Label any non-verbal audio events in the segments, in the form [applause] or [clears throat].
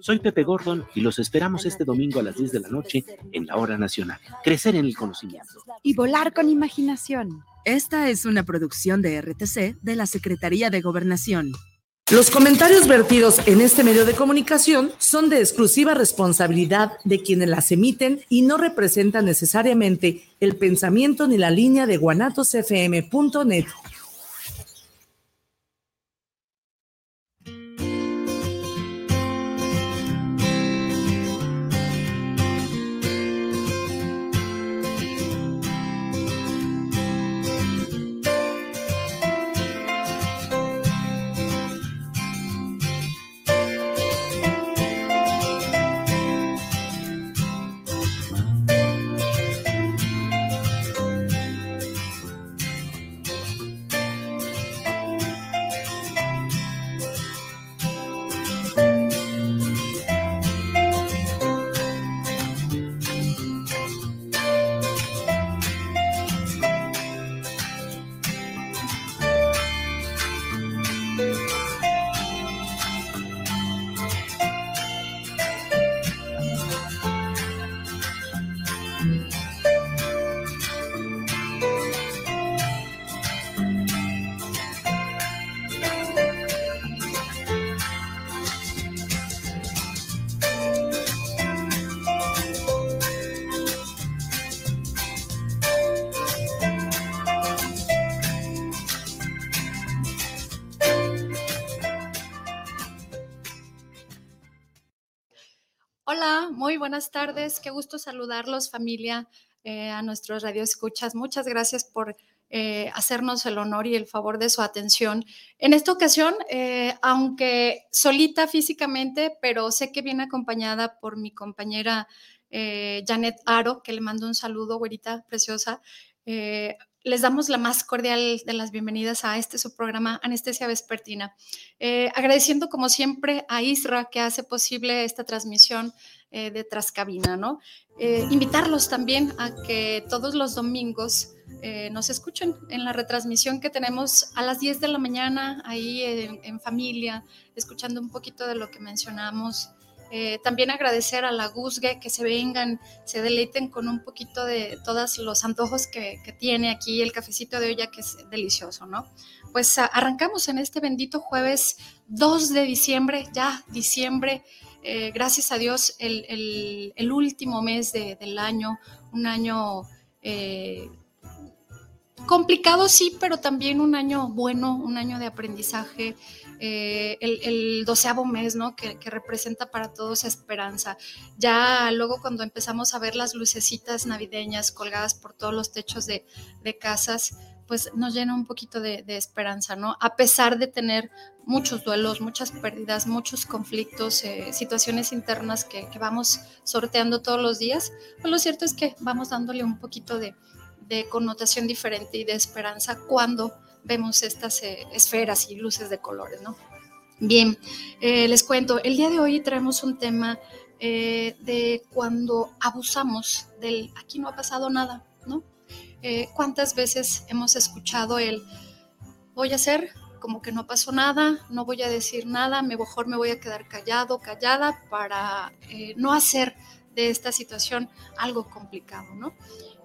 Soy Pepe Gordon y los esperamos este domingo a las 10 de la noche en la Hora Nacional. Crecer en el conocimiento. Y volar con imaginación. Esta es una producción de RTC de la Secretaría de Gobernación. Los comentarios vertidos en este medio de comunicación son de exclusiva responsabilidad de quienes las emiten y no representan necesariamente el pensamiento ni la línea de guanatosfm.net. buenas tardes. Qué gusto saludarlos, familia, eh, a nuestros radioescuchas. Muchas gracias por eh, hacernos el honor y el favor de su atención. En esta ocasión, eh, aunque solita físicamente, pero sé que viene acompañada por mi compañera Janet Aro, que le mando un saludo, güerita preciosa les damos la más cordial de las bienvenidas a este su programa Anestesia Vespertina. Eh, agradeciendo como siempre a Isra que hace posible esta transmisión eh, de Trascabina, ¿no? Eh, invitarlos también a que todos los domingos nos escuchen en la retransmisión que tenemos a las 10 de la mañana ahí en familia, escuchando un poquito de lo que mencionamos eh, también agradecer a la Guzgue que se vengan, se deleiten con un poquito de todos los antojos que, tiene aquí el cafecito de olla, que es delicioso, ¿no? Pues arrancamos en este bendito jueves 2 de diciembre, ya diciembre, eh, gracias a Dios, el, último mes del año, un año eh, complicado, sí, pero también un año bueno, un año de aprendizaje, eh, el, doceavo mes, ¿no? Que, representa para todos esperanza. Ya luego cuando empezamos a ver las lucecitas navideñas colgadas por todos los techos de, casas, pues nos llena un poquito de, esperanza, ¿no? A pesar de tener muchos duelos, muchas pérdidas, muchos conflictos, eh, situaciones internas que, vamos sorteando todos los días, pues lo cierto es que vamos dándole un poquito de, de connotación diferente y de esperanza cuando vemos estas eh, esferas y luces de colores, ¿no? Bien, eh, les cuento, el día de hoy traemos un tema eh, de cuando abusamos del aquí no ha pasado nada, ¿no? ¿Cuántas veces hemos escuchado el voy a hacer como que no pasó nada, no voy a decir nada, mejor me voy a quedar callado, callada para no hacer de esta situación algo complicado, ¿no?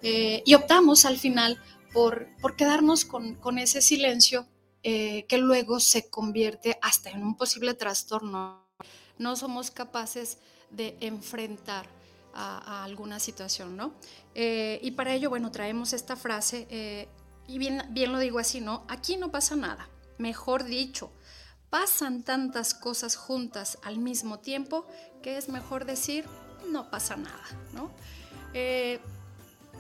y optamos al final por, quedarnos con, ese silencio eh, que luego se convierte hasta en un posible trastorno. No somos capaces de enfrentar a, alguna situación, ¿no? Eh, y para ello, bueno, traemos esta frase, eh, y bien, bien lo digo así, ¿no? Aquí no pasa nada, mejor dicho, pasan tantas cosas juntas al mismo tiempo que es mejor decir, no pasa nada, ¿no?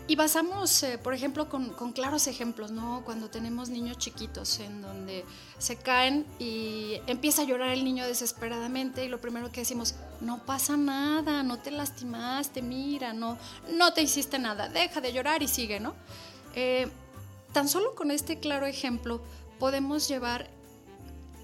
Y basamos, eh, por ejemplo, con, claros ejemplos, ¿no? Cuando tenemos niños chiquitos en donde se caen y empieza a llorar el niño desesperadamente y lo primero que decimos, no pasa nada, no te lastimaste, mira, no, no te hiciste nada, deja de llorar y sigue, ¿no? Eh, tan solo con este claro ejemplo podemos llevar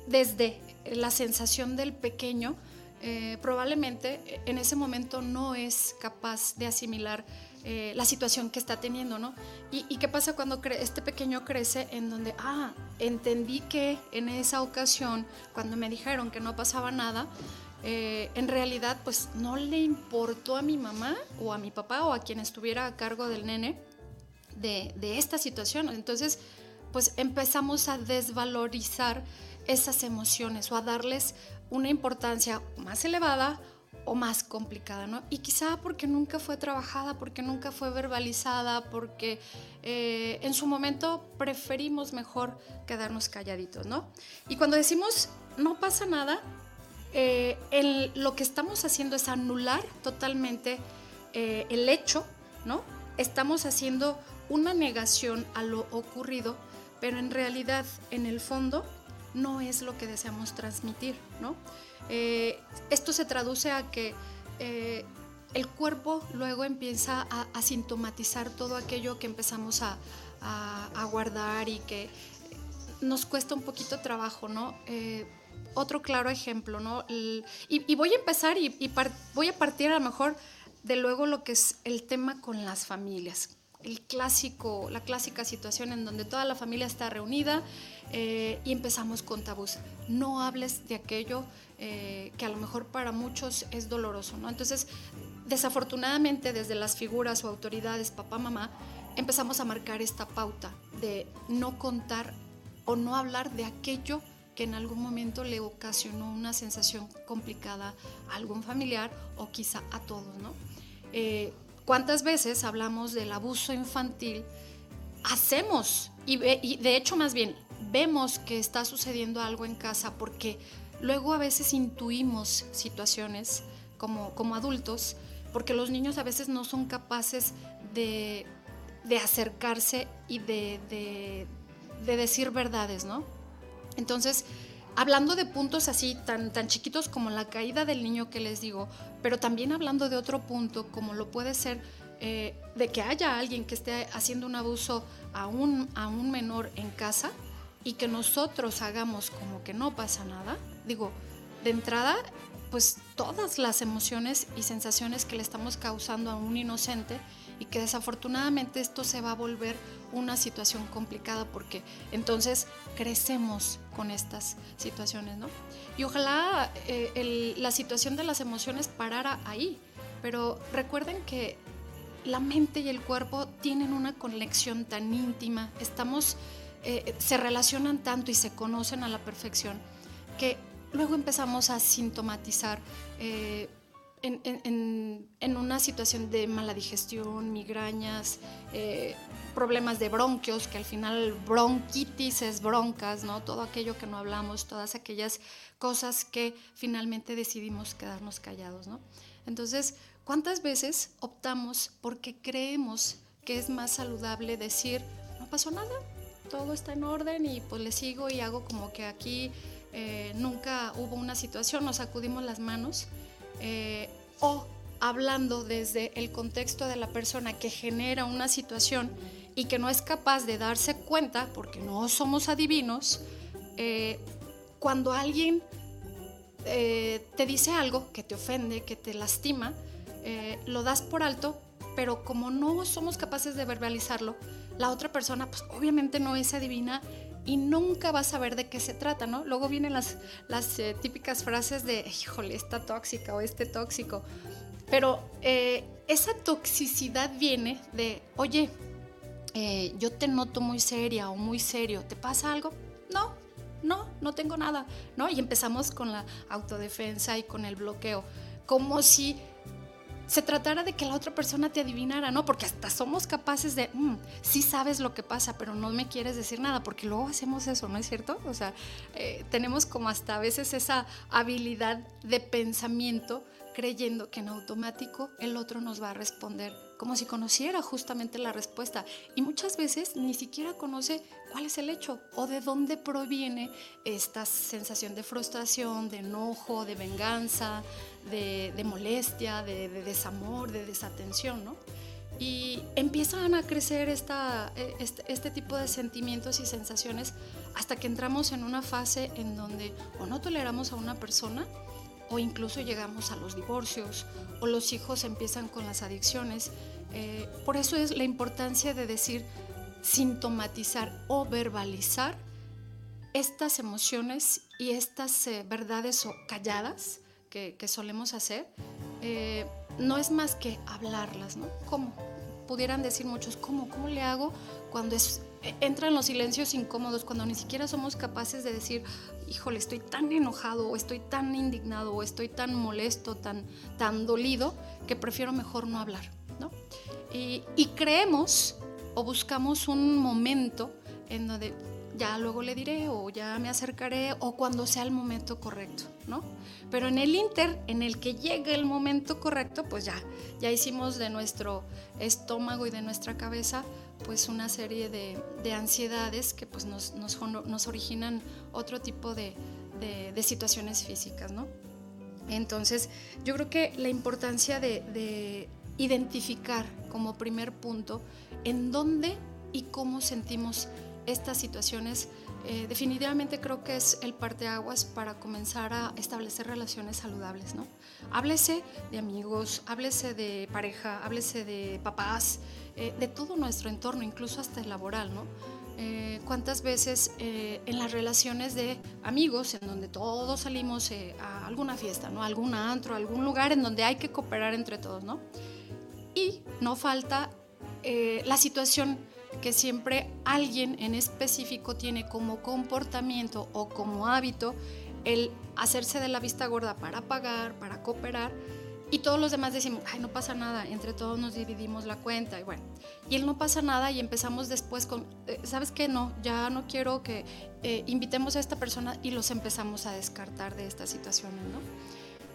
desde la sensación del pequeño, eh, probablemente en ese momento no es capaz de asimilar eh, la situación que está teniendo, ¿no? ¿Y, qué pasa cuando este pequeño crece en donde, ah, entendí que en esa ocasión, cuando me dijeron que no pasaba nada, eh, en realidad pues no le importó a mi mamá o a mi papá o a quien estuviera a cargo del nene de esta situación. Entonces pues empezamos a desvalorizar esas emociones o a darles una importancia más elevada o más complicada, ¿no? Y quizá porque nunca fue trabajada, porque nunca fue verbalizada, porque eh, en su momento preferimos mejor quedarnos calladitos, ¿no? Y cuando decimos no pasa nada, eh, lo que estamos haciendo es anular totalmente eh, el hecho, ¿no? Estamos haciendo una negación a lo ocurrido, pero en realidad, en el fondo, no es lo que deseamos transmitir, ¿no? Eh, esto se traduce a que eh, el cuerpo luego empieza a, sintomatizar todo aquello que empezamos a, guardar y que nos cuesta un poquito trabajo, ¿no? Eh, otro claro ejemplo, ¿no? y, voy a empezar y, y voy a partir a lo mejor de luego lo que es el tema con las familias. El clásico, la clásica situación en donde toda la familia está reunida eh, y empezamos con tabús. No hables de aquello eh, que a lo mejor para muchos es doloroso, ¿no? Entonces, desafortunadamente desde las figuras o autoridades, papá, mamá, empezamos a marcar esta pauta de no contar o no hablar de aquello que en algún momento le ocasionó una sensación complicada a algún familiar o quizá a todos, ¿no? Eh, ¿Cuántas veces hablamos del abuso infantil? Hacemos, y de hecho más bien vemos que está sucediendo algo en casa porque luego a veces intuimos situaciones como, como adultos, porque los niños a veces no son capaces de, acercarse y de, decir verdades, ¿no? Entonces, hablando de puntos así tan, tan chiquitos como la caída del niño que les digo, pero también hablando de otro punto como lo puede ser eh, de que haya alguien que esté haciendo un abuso a un, a un menor en casa, y que nosotros hagamos como que no pasa nada, digo, de entrada, pues todas las emociones y sensaciones que le estamos causando a un inocente y que desafortunadamente esto se va a volver una situación complicada porque entonces crecemos con estas situaciones, ¿no? Y ojalá eh, la situación de las emociones parara ahí, pero recuerden que la mente y el cuerpo tienen una conexión tan íntima, estamos eh, se relacionan tanto y se conocen a la perfección que luego empezamos a sintomatizar eh, en, una situación de mala digestión, migrañas, eh, problemas de bronquios, que al final bronquitis es broncas, ¿no? Todo aquello que no hablamos, todas aquellas cosas que finalmente decidimos quedarnos callados, ¿no? Entonces, ¿cuántas veces optamos porque creemos que es más saludable decir, no pasó nada, todo está en orden y pues le sigo y hago como que aquí eh, nunca hubo una situación, nos sacudimos las manos. Eh, o hablando desde el contexto de la persona que genera una situación y que no es capaz de darse cuenta, porque no somos adivinos, eh, cuando alguien te dice algo que te ofende, que te lastima, lo das por alto, pero como no somos capaces de verbalizarlo, la otra persona pues obviamente no es adivina y nunca va a saber de qué se trata, ¿no? Luego vienen las, las eh, típicas frases de, híjole, está tóxica o este tóxico. Pero eh, esa toxicidad viene de, oye, eh, yo te noto muy seria o muy serio, ¿te pasa algo? No, no, no tengo nada, ¿no? Y empezamos con la autodefensa y con el bloqueo, como si se tratara de que la otra persona te adivinara, ¿no? Porque hasta somos capaces de, mm, sí sabes lo que pasa, pero no me quieres decir nada, porque luego hacemos eso, ¿no es cierto? O sea, eh, tenemos como hasta a veces esa habilidad de pensamiento creyendo que en automático el otro nos va a responder como si conociera justamente la respuesta. Y muchas veces ni siquiera conoce cuál es el hecho o de dónde proviene esta sensación de frustración, de enojo, de venganza, de, molestia, de, desamor, de desatención, ¿no? Y empiezan a crecer esta, e, este, este, tipo de sentimientos y sensaciones hasta que entramos en una fase en donde o no toleramos a una persona o incluso llegamos a los divorcios o los hijos empiezan con las adicciones. Eh, por eso es la importancia de decir sintomatizar o verbalizar estas emociones y estas eh, verdades calladas que, solemos hacer, eh, no es más que hablarlas, ¿no? ¿Cómo? Pudieran decir muchos, ¿cómo? ¿Cómo le hago cuando es, e, entran los silencios incómodos, cuando ni siquiera somos capaces de decir, híjole, estoy tan enojado, o estoy tan indignado, o estoy tan molesto, tan, tan dolido, que prefiero mejor no hablar, ¿no? Y, y creemos o buscamos un momento en donde ya luego le diré o ya me acercaré o cuando sea el momento correcto, ¿no? Pero en el inter, en el que llegue el momento correcto, pues ya, ya hicimos de nuestro estómago y de nuestra cabeza pues una serie de, de ansiedades que pues nos, nos, nos, originan otro tipo de, de, situaciones físicas, ¿no? Entonces, yo creo que la importancia de identificar como primer punto en dónde y cómo sentimos estas situaciones eh, definitivamente creo que es el parteaguas para comenzar a establecer relaciones saludables, ¿no? Háblese de amigos, háblese de pareja, háblese de papás, eh, de todo nuestro entorno, incluso hasta el laboral, ¿no? Eh, ¿Cuántas veces en las relaciones de amigos, en donde todos salimos a alguna fiesta, ¿no? algún antro, algún lugar en donde hay que cooperar entre todos, ¿no? Y no falta la situación que siempre alguien en específico tiene como comportamiento o como hábito el hacerse de la vista gorda para pagar, para cooperar, y todos los demás decimos, ay, no pasa nada, entre todos nos dividimos la cuenta, y bueno, y él no pasa nada y empezamos después con, eh, ¿sabes qué? No, ya no quiero que eh, invitemos a esta persona y los empezamos a descartar de estas situaciones, ¿no?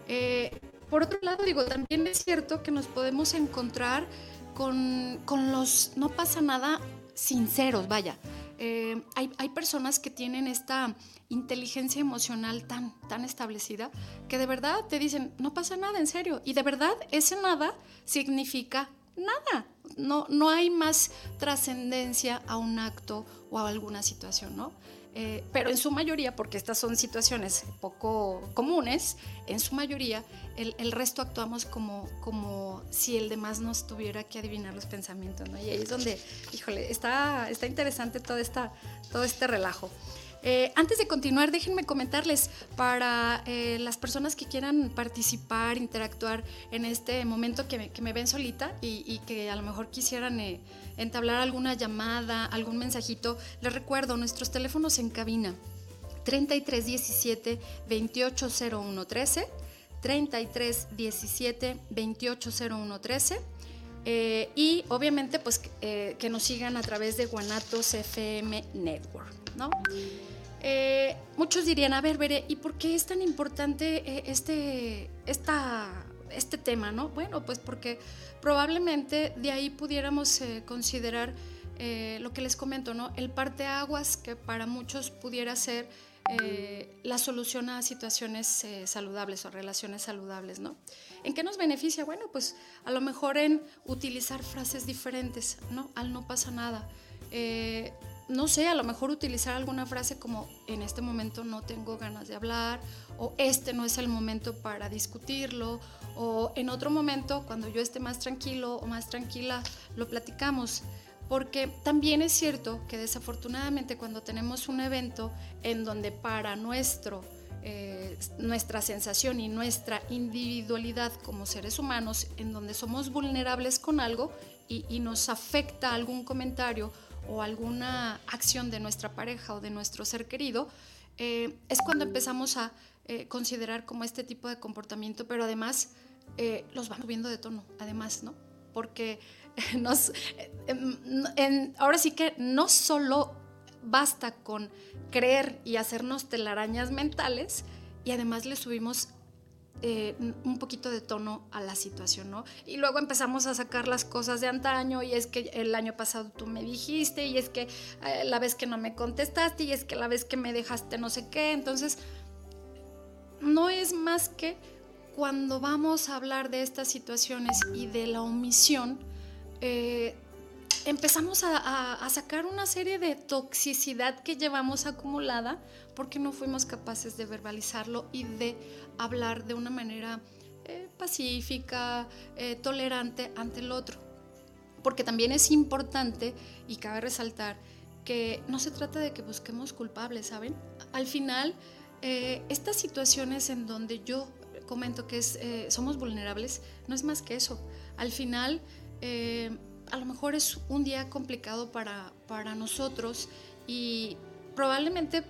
Eh, por otro lado, digo, también es cierto que nos podemos encontrar con, con los no pasa nada sinceros, vaya. Eh, hay, hay, personas que tienen esta inteligencia emocional tan, tan establecida que de verdad te dicen, no pasa nada, en serio. Y de verdad ese nada significa nada. No, no hay más trascendencia a un acto o a alguna situación, ¿no? Eh, pero en su mayoría, porque estas son situaciones poco comunes, en su mayoría el, resto actuamos como, como si el demás nos tuviera que adivinar los pensamientos, ¿no? Y ahí es donde, híjole, está, está interesante todo, esta, todo este relajo. Eh, antes de continuar, déjenme comentarles para eh, las personas que quieran participar, interactuar en este momento que me, ven solita y, que a lo mejor quisieran eh, entablar alguna llamada, algún mensajito, les recuerdo nuestros teléfonos en cabina 3317 280113 3317 280113 y obviamente pues que nos sigan a través de Guanatos FM Network, ¿no? Eh, muchos dirían, a ver, ¿y por qué es tan importante eh, este, este tema? ¿no? Bueno, pues porque probablemente de ahí pudiéramos eh, considerar lo que les comento, ¿no? El parteaguas que para muchos pudiera ser la solución a situaciones saludables o relaciones saludables, ¿no? ¿En qué nos beneficia? Bueno, pues a lo mejor en utilizar frases diferentes, ¿no? Al no pasa nada no sé, a lo mejor utilizar alguna frase como en este momento no tengo ganas de hablar o este no es el momento para discutirlo o en otro momento cuando yo esté más tranquilo o más tranquila lo platicamos. Porque también es cierto que desafortunadamente cuando tenemos un evento en donde para nuestro, eh, nuestra sensación y nuestra individualidad como seres humanos, en donde somos vulnerables con algo y, y nos afecta algún comentario o alguna acción de nuestra pareja o de nuestro ser querido, eh, es cuando empezamos a eh, considerar como este tipo de comportamiento, pero además eh, los vamos subiendo de tono, además, ¿no? Porque [laughs] nos, ahora sí que no solo basta con creer y hacernos telarañas mentales, y además le subimos eh, un poquito de tono a la situación, ¿no? Y luego empezamos a sacar las cosas de antaño y es que el año pasado tú me dijiste y es que eh, la vez que no me contestaste y es que la vez que me dejaste no sé qué, entonces no es más que cuando vamos a hablar de estas situaciones y de la omisión, eh, empezamos a, sacar una serie de toxicidad que llevamos acumulada porque no fuimos capaces de verbalizarlo y de hablar de una manera eh, pacífica, eh, tolerante ante el otro. Porque también es importante y cabe resaltar que no se trata de que busquemos culpables, ¿saben? Al final, eh, estas situaciones en donde yo comento que es, eh, somos vulnerables, no es más que eso. Al final, eh, a lo mejor es un día complicado para, para nosotros y probablemente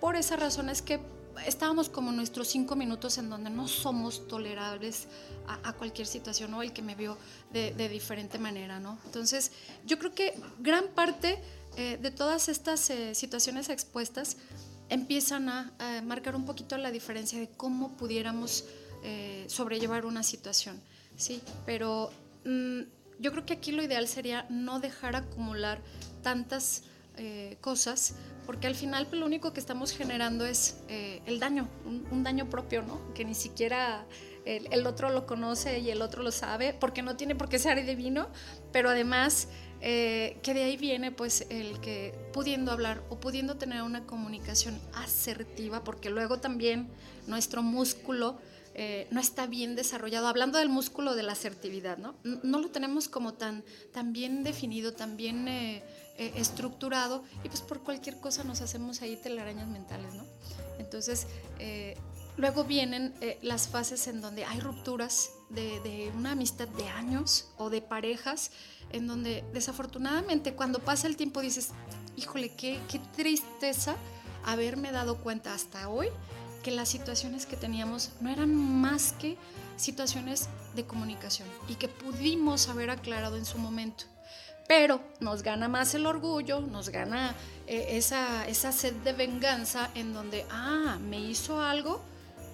por esa razón es que estábamos como nuestros cinco minutos en donde no somos tolerables a, cualquier situación o el que me vio de, diferente manera, ¿no? Entonces, yo creo que gran parte eh, de todas estas eh, situaciones expuestas empiezan a, marcar un poquito la diferencia de cómo pudiéramos eh, sobrellevar una situación, ¿sí? Pero mm, yo creo que aquí lo ideal sería no dejar acumular tantas cosas porque al final pues, lo único que estamos generando es eh, el daño, un, daño propio, ¿no? Que ni siquiera el, otro lo conoce y el otro lo sabe, porque no tiene por qué ser divino, pero además eh, que de ahí viene pues el que pudiendo hablar o pudiendo tener una comunicación asertiva, porque luego también nuestro músculo eh, no está bien desarrollado. Hablando del músculo de la asertividad, ¿no? No lo tenemos como tan, tan bien definido, tan bien eh, estructurado y pues por cualquier cosa nos hacemos ahí telarañas mentales, ¿no? Entonces, eh, luego vienen eh, las fases en donde hay rupturas de, una amistad de años o de parejas, en donde desafortunadamente cuando pasa el tiempo dices, híjole, qué, qué tristeza haberme dado cuenta hasta hoy que las situaciones que teníamos no eran más que situaciones de comunicación y que pudimos haber aclarado en su momento pero nos gana más el orgullo, nos gana eh, esa, esa, sed de venganza en donde, ah, me hizo algo,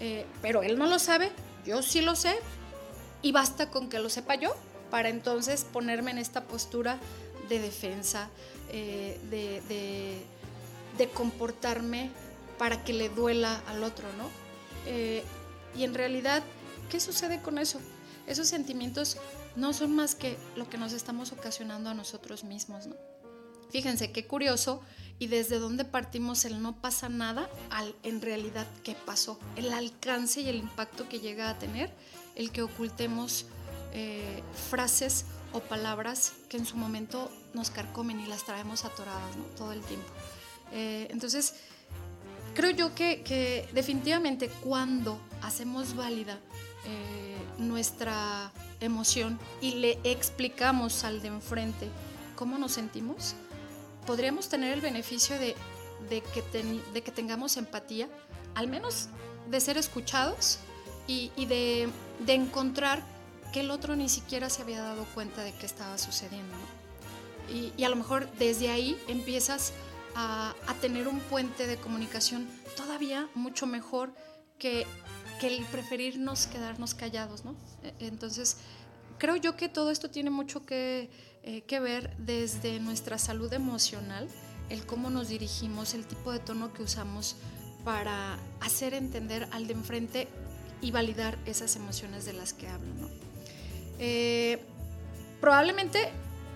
eh, pero él no lo sabe, yo sí lo sé, y basta con que lo sepa yo para entonces ponerme en esta postura de defensa, eh, de, de, comportarme para que le duela al otro, ¿no? y en realidad, ¿qué sucede con eso? Esos sentimientos no son más que lo que nos estamos ocasionando a nosotros mismos, ¿no? Fíjense qué curioso y desde dónde partimos el no pasa nada al en realidad qué pasó, el alcance y el impacto que llega a tener el que ocultemos eh, frases o palabras que en su momento nos carcomen y las traemos atoradas todo el tiempo. Eh, entonces, creo yo que, definitivamente cuando hacemos válida eh, nuestra emoción y le explicamos al de enfrente cómo nos sentimos, podríamos tener el beneficio de, que, de que tengamos empatía, al menos de ser escuchados y, de, encontrar que el otro ni siquiera se había dado cuenta de qué estaba sucediendo. Y, a lo mejor desde ahí empiezas a, tener un puente de comunicación todavía mucho mejor que, que el preferirnos quedarnos callados. ¿no? E, entonces, creo yo que todo esto tiene mucho que, eh, que, ver desde nuestra salud emocional, el cómo nos dirigimos, el tipo de tono que usamos para hacer entender al de enfrente y validar esas emociones de las que hablo. ¿no? Eh, probablemente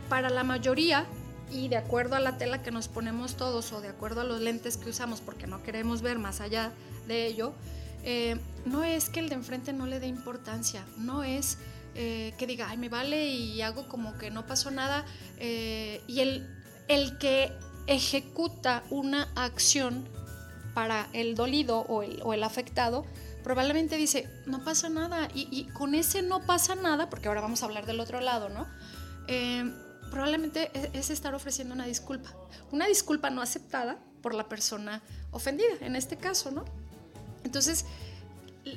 para la mayoría, y de acuerdo a la tela que nos ponemos todos o de acuerdo a los lentes que usamos porque no queremos ver más allá de ello, eh, no es que el de enfrente no le dé importancia, no es eh, que diga, ay, me vale y hago como que no pasó nada. Eh, y el, el que ejecuta una acción para el dolido o el, afectado, probablemente dice, no pasa nada. Y, con ese no pasa nada, porque ahora vamos a hablar del otro lado, ¿no? Probablemente es, es, estar ofreciendo una disculpa. Una disculpa no aceptada por la persona ofendida, en este caso, ¿no? Entonces,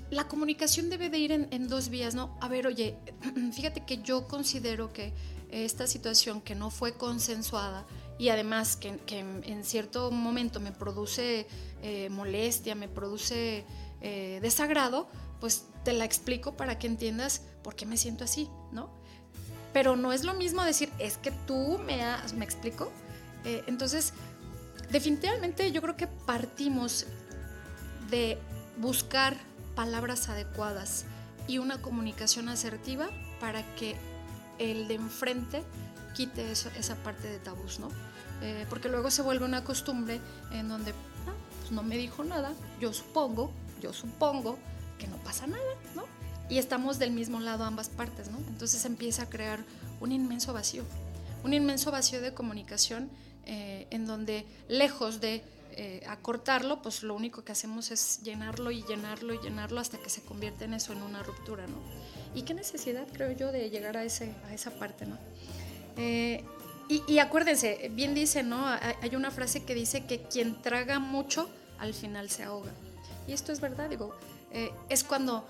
la comunicación debe de ir en, dos vías, ¿no? A ver, oye, [clears throat] fíjate que yo considero que esta situación que no fue consensuada y además que, en, cierto momento me produce eh, molestia, me produce eh, desagrado, pues te la explico para que entiendas por qué me siento así, ¿no? Pero no es lo mismo decir, es que tú me, has, me explico. Eh, entonces, definitivamente yo creo que partimos de buscar palabras adecuadas y una comunicación asertiva para que el de enfrente quite esa parte de tabús, ¿no? Eh, porque luego se vuelve una costumbre en donde ah, pues no me dijo nada, yo supongo, yo supongo que no pasa nada, ¿no? Y estamos del mismo lado ambas partes, ¿no? Entonces empieza a crear un inmenso vacío, un inmenso vacío de comunicación eh, en donde lejos de eh, acortarlo, pues lo único que hacemos es llenarlo y llenarlo y llenarlo hasta que se convierte en eso, en una ruptura, ¿no? Y qué necesidad, creo yo, de llegar a, ese, a esa parte, ¿no? Eh, y, acuérdense, bien dice, ¿no? Hay una frase que dice que quien traga mucho, al final se ahoga. Y esto es verdad, digo, eh, es cuando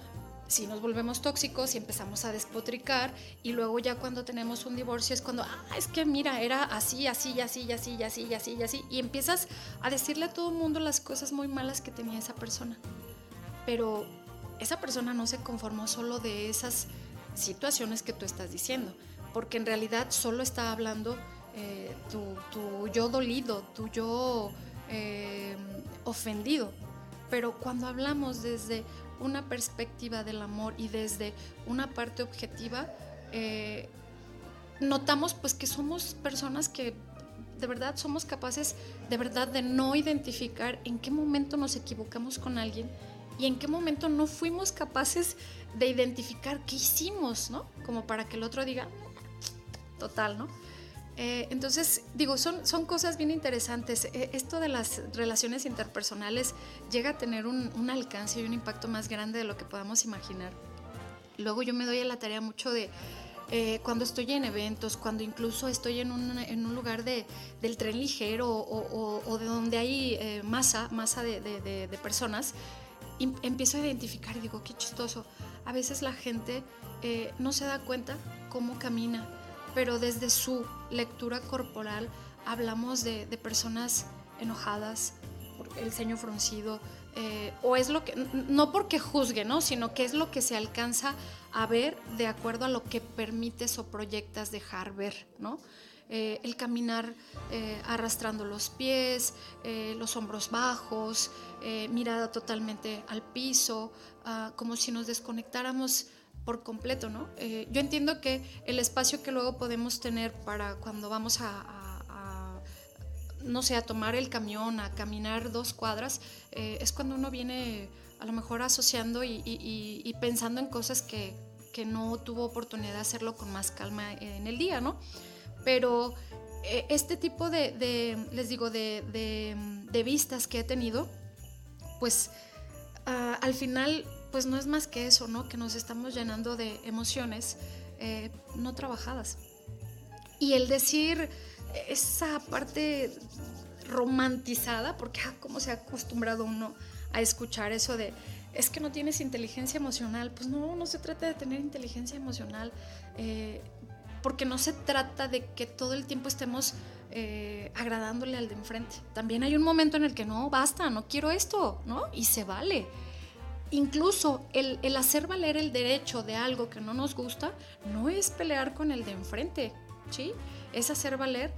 si nos volvemos tóxicos y empezamos a despotricar y luego ya cuando tenemos un divorcio es cuando, ah, es que mira, era así, así, así, así, así, así, así, y empiezas a decirle a todo el mundo las cosas muy malas que tenía esa persona. Pero esa persona no se conformó solo de esas situaciones que tú estás diciendo, porque en realidad solo está hablando eh, tu, yo dolido, tu yo eh, ofendido. Pero cuando hablamos desde una perspectiva del amor y desde una parte objetiva, eh, notamos pues que somos personas que de verdad somos capaces de verdad de no identificar en qué momento nos equivocamos con alguien y en qué momento no fuimos capaces de identificar qué hicimos, ¿no? Como para que el otro diga, total, ¿no? Eh, entonces, digo, son, son cosas bien interesantes. Eh, esto de las relaciones interpersonales llega a tener un, alcance y un impacto más grande de lo que podamos imaginar. Luego yo me doy a la tarea mucho de eh, cuando estoy en eventos, cuando incluso estoy en un, en un lugar de, del tren ligero o, de donde hay masa, masa de, de personas, empiezo a identificar y digo, qué chistoso. A veces la gente no se da cuenta cómo camina pero desde su lectura corporal hablamos de, personas enojadas, el ceño fruncido, eh, o es lo que, no porque juzgue, ¿no? sino que es lo que se alcanza a ver de acuerdo a lo que permites o proyectas dejar ver, ¿no? Eh, el caminar eh, arrastrando los pies, los hombros bajos, mirada totalmente al piso, ah, como si nos desconectáramos por completo, ¿no? Eh, yo entiendo que el espacio que luego podemos tener para cuando vamos a, no sé, a tomar el camión, a caminar dos cuadras, eh, es cuando uno viene a lo mejor asociando y, pensando en cosas que, no tuvo oportunidad de hacerlo con más calma en el día, ¿no? Pero eh, este tipo de, les digo, de, vistas que he tenido, pues ah, al final pues no es más que eso, ¿no? Que nos estamos llenando de emociones eh, no trabajadas. Y el decir esa parte romantizada, porque ah, cómo se ha acostumbrado uno a escuchar eso de es que no tienes inteligencia emocional. Pues no, no se trata de tener inteligencia emocional, eh, porque no se trata de que todo el tiempo estemos eh, agradándole al de enfrente. También hay un momento en el que no, basta, no quiero esto, ¿no? Y se vale incluso el, hacer valer el derecho de algo que no nos gusta no es pelear con el de enfrente, ¿sí? Es hacer valer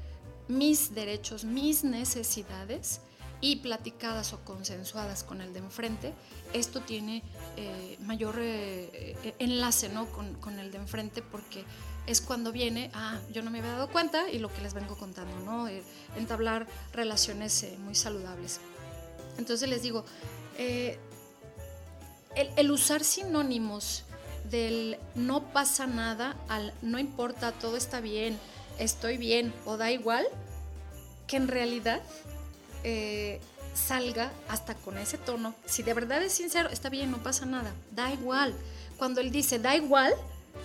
mis derechos, mis necesidades y platicadas o consensuadas con el de enfrente, esto tiene eh, mayor eh, eh, enlace ¿no? con, el de enfrente porque es cuando viene, ah, yo no me había dado cuenta y lo que les vengo contando, ¿no? entablar relaciones muy saludables. Entonces les digo, el, usar sinónimos del no pasa nada al no importa, todo está bien, estoy bien o da igual, que en realidad eh, salga hasta con ese tono. Si de verdad es sincero, está bien, no pasa nada, da igual. Cuando él dice da igual,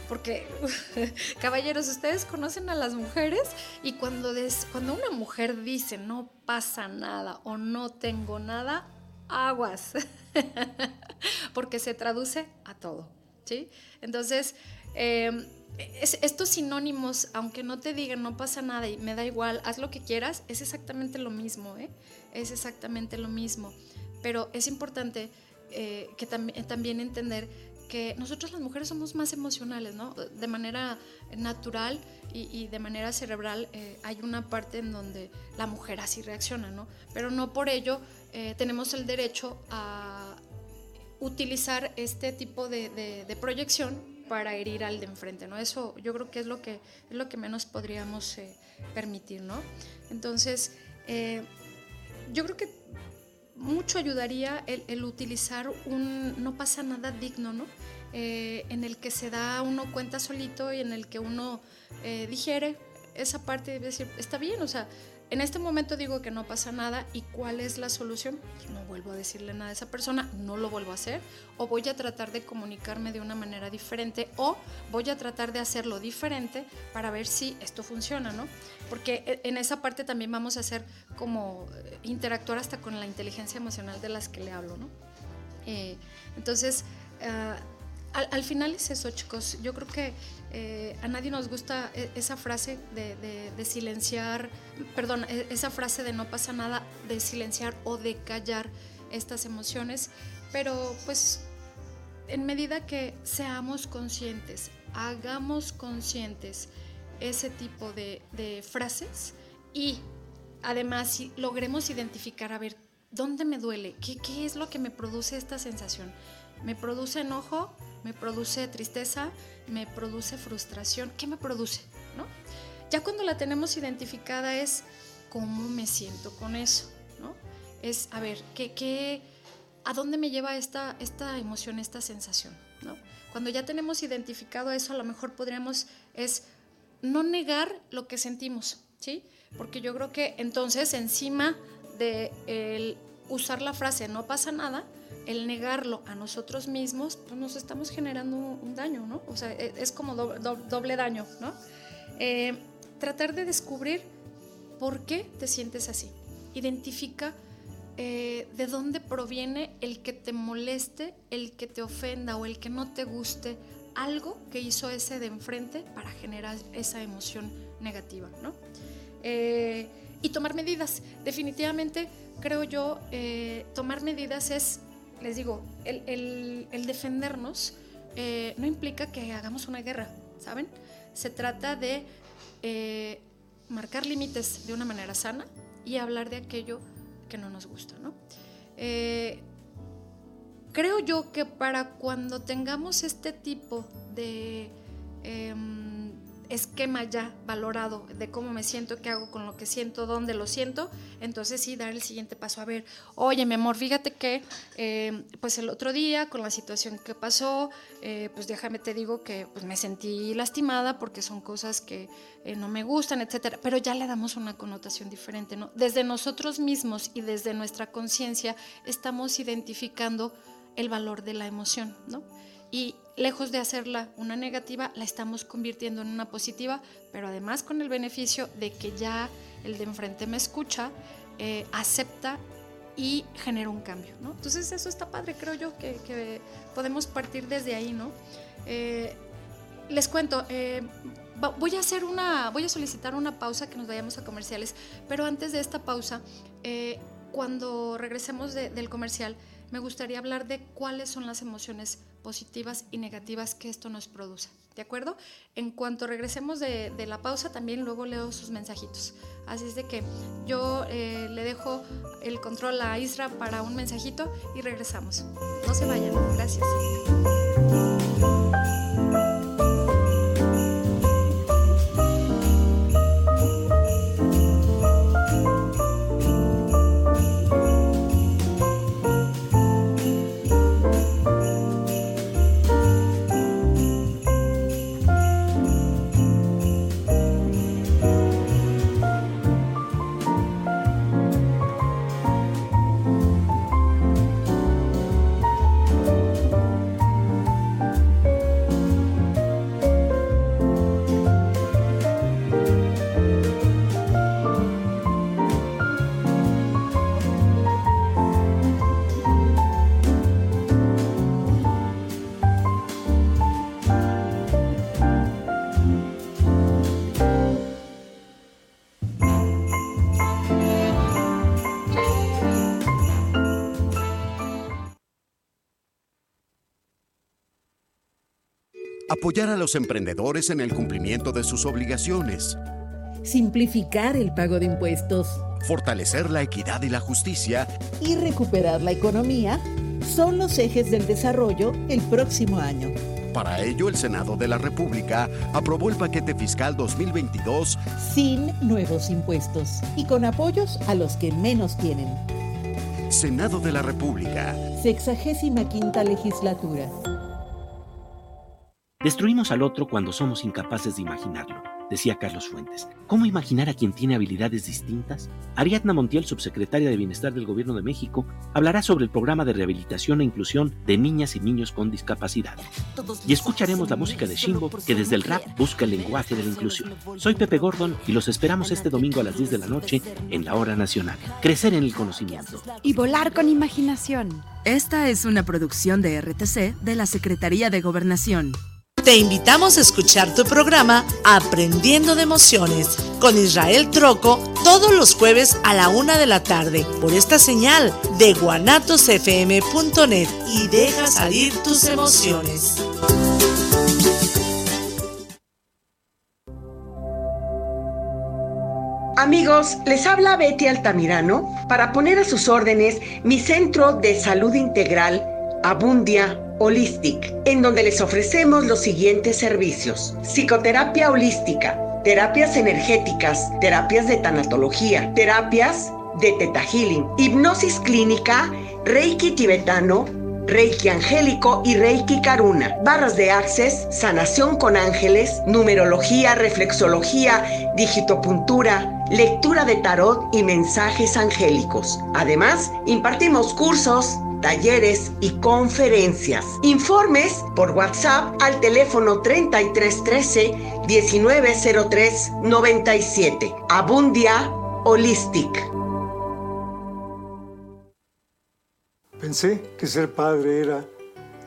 porque [laughs] caballeros, ustedes conocen a las mujeres y cuando, cuando una mujer dice no pasa nada o no tengo nada, aguas. [laughs] porque se traduce a todo, ¿sí? Entonces, em, estos sinónimos, aunque no te digan no pasa nada y me da igual, haz lo que quieras, es exactamente lo mismo, ¿eh? Es exactamente lo mismo. Pero es importante eh, que también entender que nosotros las mujeres somos más emocionales, ¿no? De manera natural y, de manera cerebral eh, hay una parte en donde la mujer así reacciona, ¿no? Pero no por ello eh, tenemos el derecho a utilizar este tipo de, proyección para herir al de enfrente, ¿no? Eso yo creo que es lo que, es lo que menos podríamos eh, permitir, ¿no? Entonces, eh, yo creo que mucho ayudaría el, utilizar un no pasa nada digno, ¿no? en el que se da uno cuenta solito y en el que uno digiere esa parte de decir, está bien, o sea, en este momento digo que no pasa nada y cuál es la solución. No vuelvo a decirle nada a esa persona, no lo vuelvo a hacer o voy a tratar de comunicarme de una manera diferente o voy a tratar de hacerlo diferente para ver si esto funciona, ¿no? Porque e, en esa parte también vamos a hacer como eh, interactuar hasta con la inteligencia emocional de las que le hablo, ¿no? Eh, entonces, ah, al, final es eso, chicos. Yo creo que eh, a nadie nos gusta e, esa frase de, silenciar, perdón, e, esa frase de no pasa nada, de silenciar o de callar estas emociones, pero pues en medida que seamos conscientes, hagamos conscientes ese tipo de, frases y además si logremos identificar, a ver, ¿dónde me duele? ¿Qué, ¿Qué es lo que me produce esta sensación? ¿Me produce enojo? me produce tristeza, me produce frustración. ¿Qué me produce? ¿No? Ya cuando la tenemos identificada es cómo me siento con eso, ¿no? Es, a ver, ¿qué, qué, ¿a dónde me lleva esta, esta emoción, esta sensación? ¿no? Cuando ya tenemos identificado eso, a lo mejor podríamos es no negar lo que sentimos, ¿sí? Porque yo creo que entonces encima de el usar la frase no pasa nada, el negarlo a nosotros mismos, pues nos estamos generando un daño, ¿no? O sea, e, es como doble, daño, ¿no? Eh, tratar de descubrir por qué te sientes así. Identifica eh, de dónde proviene el que te moleste, el que te ofenda o el que no te guste algo que hizo ese de enfrente para generar esa emoción negativa, ¿no? Eh, y tomar medidas. Definitivamente, creo yo, tomar medidas es les digo, el, defendernos eh, no implica que hagamos una guerra, ¿saben? Se trata de eh, marcar límites de una manera sana y hablar de aquello que no nos gusta, ¿no? Eh, creo yo que para cuando tengamos este tipo de em, esquema ya valorado de cómo me siento, qué hago con lo que siento, dónde lo siento, entonces sí dar el siguiente paso. A ver, oye, mi amor, fíjate que eh, pues el otro día con la situación que pasó, eh, pues déjame te digo que pues me sentí lastimada porque son cosas que eh, no me gustan, etcétera, pero ya le damos una connotación diferente. Desde nosotros mismos y desde nuestra conciencia estamos identificando el valor de la emoción, ¿no? Y lejos de hacerla una negativa, la estamos convirtiendo en una positiva, pero además con el beneficio de que ya el de enfrente me escucha, eh, acepta y genera un cambio. Entonces eso está padre, creo yo, que, podemos partir desde ahí, ¿no? Eh, les cuento, eh, voy a hacer una, voy a solicitar una pausa que nos vayamos a comerciales, pero antes de esta pausa, cuando regresemos del comercial, me gustaría hablar de cuáles son las emociones positivas y negativas que esto nos produce. ¿De acuerdo? En cuanto regresemos de, la pausa, también luego leo sus mensajitos. Así es de que yo eh, le dejo el control a Isra para un mensajito y regresamos. No se vayan. Gracias. Apoyar a los emprendedores en el cumplimiento de sus obligaciones, simplificar el pago de impuestos, fortalecer la equidad y la justicia y recuperar la economía son los ejes del desarrollo el próximo año. Para ello, el Senado de la República aprobó el paquete fiscal 2022 sin nuevos impuestos y con apoyos a los que menos tienen. Senado de la República. Sexagésima quinta legislatura. Destruimos al otro cuando somos incapaces de imaginarlo decía Carlos Fuentes. ¿Cómo imaginar a quien tiene habilidades distintas? Ariadna Montiel, subsecretaria de Bienestar del Gobierno de México, hablará sobre el programa de rehabilitación e inclusión de niñas y niños con discapacidad. Y escucharemos la música de Shimbo, que desde el rap busca el lenguaje de la inclusión. Soy Pepe Gordon y los esperamos este domingo a las 10 de la noche en la Hora Nacional. Crecer en el conocimiento. Y volar con imaginación. Esta es una producción de RTC de la Secretaría de Gobernación. Te invitamos a escuchar tu programa Aprendiendo de Emociones con Israel Troco todos los jueves a la una de la tarde por esta señal de guanatosfm.net y deja salir tus emociones. Amigos, les habla Betty Altamirano para poner a sus órdenes mi centro de salud integral Abundia Holistic, en donde les ofrecemos los siguientes servicios. Psicoterapia holística, terapias energéticas, terapias de tanatología, terapias de teta healing, hipnosis clínica, reiki tibetano, Reiki Angélico y Reiki Karuna, barras de access, sanación con ángeles, numerología, reflexología, digitopuntura, lectura de tarot y mensajes angélicos. Además, impartimos cursos, talleres y conferencias. Informes por WhatsApp al teléfono 3313 1903 97. Abundia Holistic. Pensé que ser padre era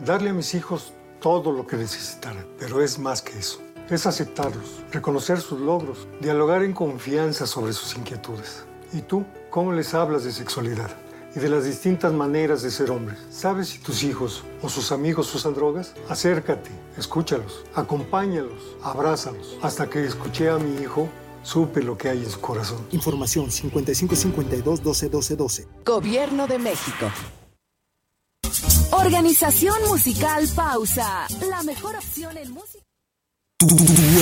darle a mis hijos todo lo que necesitaran, pero es más que eso. Es aceptarlos, reconocer sus logros, dialogar en confianza sobre sus inquietudes. ¿Y tú cómo les hablas de sexualidad? Y de las distintas maneras de ser hombres. ¿Sabes si tus hijos o sus amigos usan drogas? Acércate, escúchalos, acompáñalos, abrázalos. Hasta que escuché a mi hijo, supe lo que hay en su corazón. Información 5552 12 Gobierno de México. Organización musical Pausa. La mejor opción en música. Tú,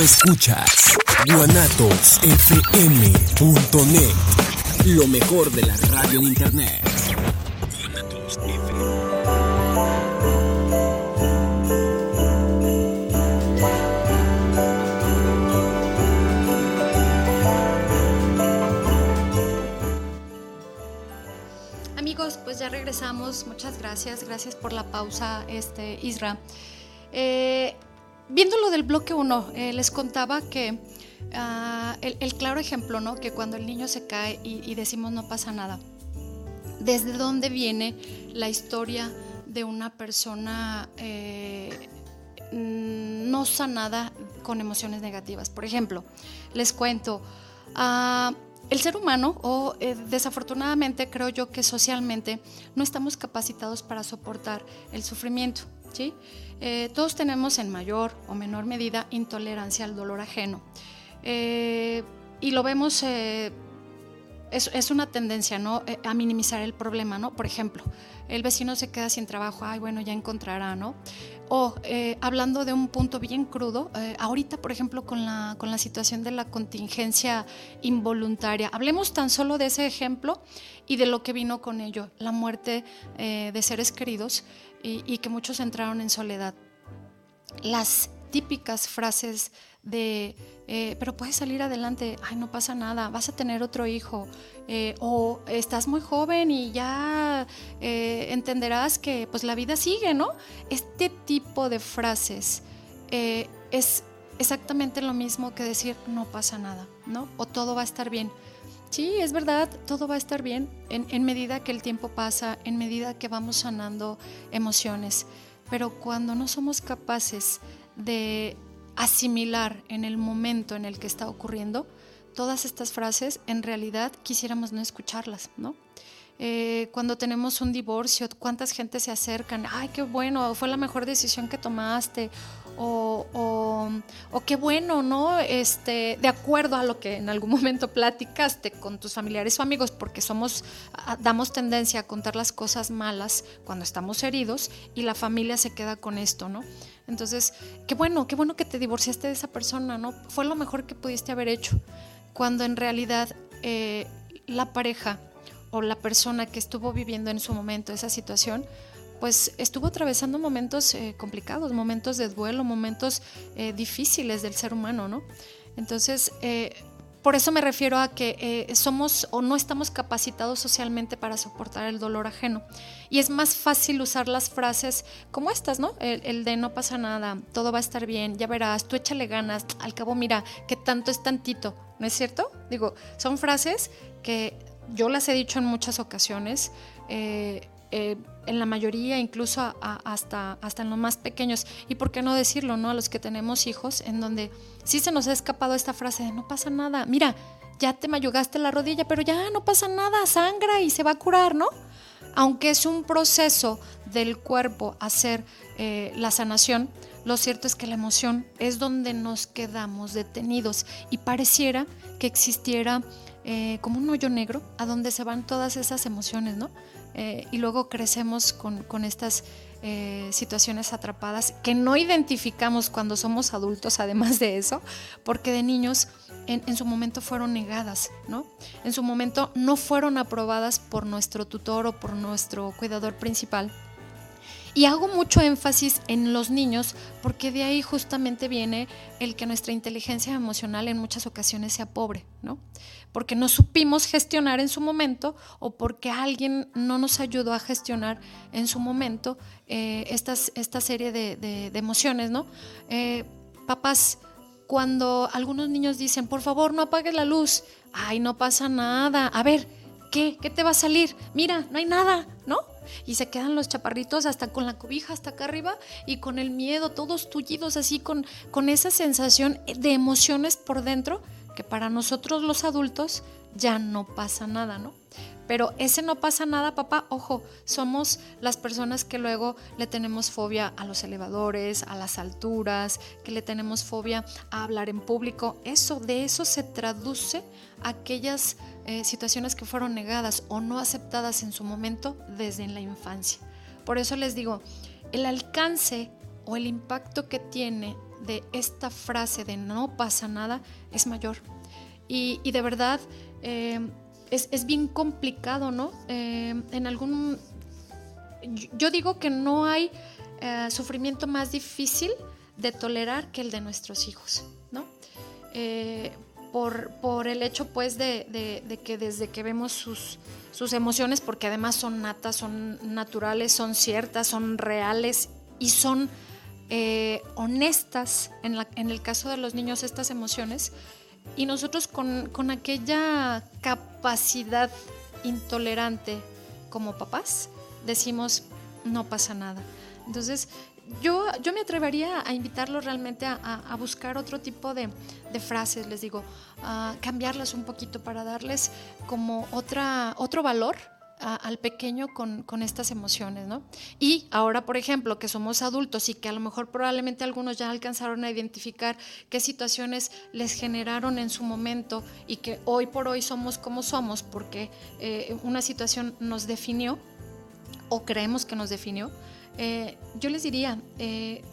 escuchas guanatosfm.net. Lo mejor de la radio en internet. Amigos, pues ya regresamos. Muchas gracias. Gracias por la pausa, este, Isra. Eh, viendo lo del bloque 1, eh, les contaba que ah, el, claro ejemplo, ¿no? Que cuando el niño se cae y decimos no pasa nada desde dónde viene la historia de una persona eh, no sanada con emociones negativas. Por ejemplo, les cuento, ah, el ser humano, o eh, desafortunadamente creo yo que socialmente no estamos capacitados para soportar el sufrimiento. ¿sí? Eh, todos tenemos en mayor o menor medida intolerancia al dolor ajeno. Y lo vemos es, una tendencia, ¿no? Eh, a minimizar el problema, ¿no? Por ejemplo, el vecino se queda sin trabajo, ay, bueno, ya encontrará, ¿no? O eh, hablando de un punto bien crudo, eh, ahorita, por ejemplo, con la, con la situación de la contingencia involuntaria, hablemos tan solo de ese ejemplo y de lo que vino con ello, la muerte de seres queridos y que muchos entraron en soledad. Las típicas frases de, eh, pero puedes salir adelante, ay, no pasa nada, vas a tener otro hijo, eh, o estás muy joven y ya eh, entenderás que pues la vida sigue, ¿no? Este tipo de frases es exactamente lo mismo que decir no pasa nada, ¿no? O todo va a estar bien. Sí, es verdad, todo va a estar bien en, en medida que el tiempo pasa, en medida que vamos sanando emociones, pero cuando no somos capaces de asimilar en el momento en el que está ocurriendo, todas estas frases en realidad quisiéramos no escucharlas, ¿no? Eh, cuando tenemos un divorcio, cuántas gente se acercan, ay, qué bueno, fue la mejor decisión que tomaste, o, o, qué bueno, ¿no? Este, de acuerdo a lo que en algún [laughs] momento platicaste con tus familiares o amigos, porque somos, damos tendencia a contar las cosas malas cuando estamos heridos y la familia se queda con esto, ¿no? Entonces, qué bueno, qué bueno que te divorciaste de esa persona, ¿no? Fue lo mejor que pudiste haber hecho. Cuando en realidad eh, la pareja o la persona que estuvo viviendo en su momento esa situación, pues estuvo atravesando momentos eh, complicados, momentos de duelo, momentos eh, difíciles del ser humano, ¿no? Entonces, eh, por eso me refiero a que somos o no estamos capacitados socialmente para soportar el dolor ajeno. Y es más fácil usar las frases como estas, ¿no? El, de no pasa nada, todo va a estar bien, ya verás, tú échale ganas, al cabo mira, que tanto es tantito, ¿no es cierto? Digo, son frases que yo las he dicho en muchas ocasiones. Eh, eh, en la mayoría, incluso hasta, hasta en los más pequeños. Y por qué no decirlo, ¿no? A los que tenemos hijos, en donde sí se nos ha escapado esta frase de no pasa nada. Mira, ya te mayugaste la rodilla, pero ya no pasa nada, sangra y se va a curar, ¿no? Aunque es un proceso del cuerpo hacer eh, la sanación, lo cierto es que la emoción es donde nos quedamos detenidos y pareciera que existiera eh, como un hoyo negro a donde se van todas esas emociones, ¿no? Eh, y luego crecemos con, estas eh, situaciones atrapadas que no identificamos cuando somos adultos, además de eso, porque de niños en, en, su momento fueron negadas, ¿no? En su momento no fueron aprobadas por nuestro tutor o por nuestro cuidador principal. Y hago mucho énfasis en los niños porque de ahí justamente viene el que nuestra inteligencia emocional en muchas ocasiones sea pobre, ¿no? Porque no supimos gestionar en su momento o porque alguien no nos ayudó a gestionar en su momento eh, estas, esta serie de, emociones, ¿no? Eh, papás, cuando algunos niños dicen, por favor, no apagues la luz, ay, no pasa nada, a ver, ¿qué? ¿Qué te va a salir? Mira, no hay nada, ¿no? Y se quedan los chaparritos hasta con la cobija hasta acá arriba y con el miedo, todos tullidos así, con, con esa sensación de emociones por dentro que para nosotros los adultos ya no pasa nada, ¿no? Pero ese no pasa nada, papá, ojo, somos las personas que luego le tenemos fobia a los elevadores, a las alturas, que le tenemos fobia a hablar en público. Eso, de eso se traduce aquellas eh, situaciones que fueron negadas o no aceptadas en su momento desde la infancia. Por eso les digo, el alcance o el impacto que tiene de esta frase de no pasa nada es mayor. Y, de verdad eh, es, bien complicado, ¿no? Eh, en algún... Yo digo que no hay sufrimiento más difícil de tolerar que el de nuestros hijos, ¿no? por, el hecho pues de, que desde que vemos sus, sus emociones, porque además son natas, son naturales, son ciertas, son reales y son eh, honestas, en, la, en, el caso de los niños, estas emociones, y nosotros con, con aquella capacidad intolerante como papás, decimos, no pasa nada. Entonces, yo, yo me atrevería a invitarlos realmente a, buscar otro tipo de, frases, les digo, a cambiarlas un poquito para darles como otra, otro valor al pequeño con, con, estas emociones, ¿no? Y ahora, por ejemplo, que somos adultos y que a lo mejor probablemente algunos ya alcanzaron a identificar qué situaciones les generaron en su momento y que hoy por hoy somos como somos porque eh, una situación nos definió o creemos que nos definió, eh, yo les diría, eh,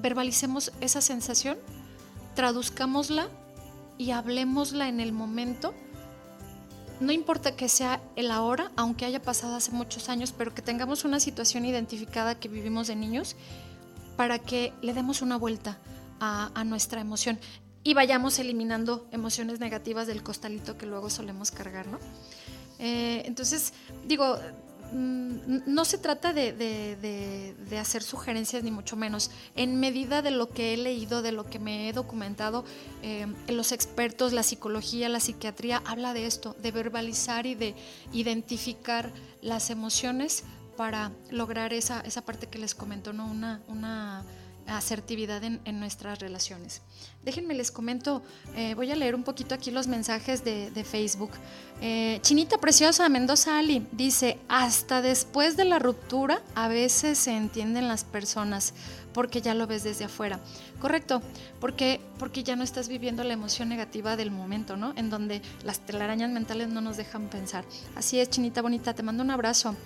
verbalicemos esa sensación, traduzcámosla y hablemosla en el momento. No importa que sea el ahora, aunque haya pasado hace muchos años, pero que tengamos una situación identificada que vivimos de niños para que le demos una vuelta a, nuestra emoción y vayamos eliminando emociones negativas del costalito que luego solemos cargar, ¿no? Eh, entonces, digo, no se trata de, hacer sugerencias ni mucho menos. En medida de lo que he leído, de lo que me he documentado, eh, los expertos, la psicología, la psiquiatría, habla de esto, de verbalizar y de identificar las emociones para lograr esa, parte que les comento, ¿no? una asertividad en, nuestras relaciones. Déjenme les comento, eh, voy a leer un poquito aquí los mensajes de, Facebook. Eh, Chinita Preciosa Mendoza Ali dice, hasta después de la ruptura a veces se entienden las personas porque ya lo ves desde afuera. Correcto, porque, porque ya no estás viviendo la emoción negativa del momento, ¿no? En donde las telarañas mentales no nos dejan pensar. Así es, Chinita Bonita, te mando un abrazo.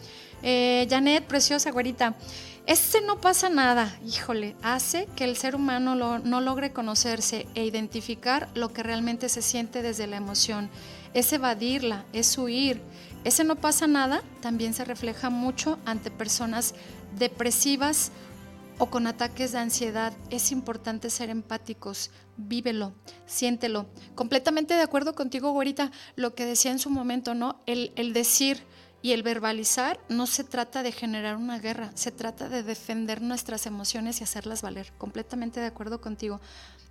Eh, Janet, preciosa güerita. Ese no pasa nada, híjole, hace que el ser humano no logre conocerse e identificar lo que realmente se siente desde la emoción. Es evadirla, es huir, Ese no pasa nada también se refleja mucho ante personas depresivas o con ataques de ansiedad. Es importante ser empáticos, vívelo, siéntelo. Completamente de acuerdo contigo, güerita, lo que decía en su momento, ¿no? El decir y el verbalizar no se trata de generar una guerra, se trata de defender nuestras emociones y hacerlas valer. Completamente de acuerdo contigo.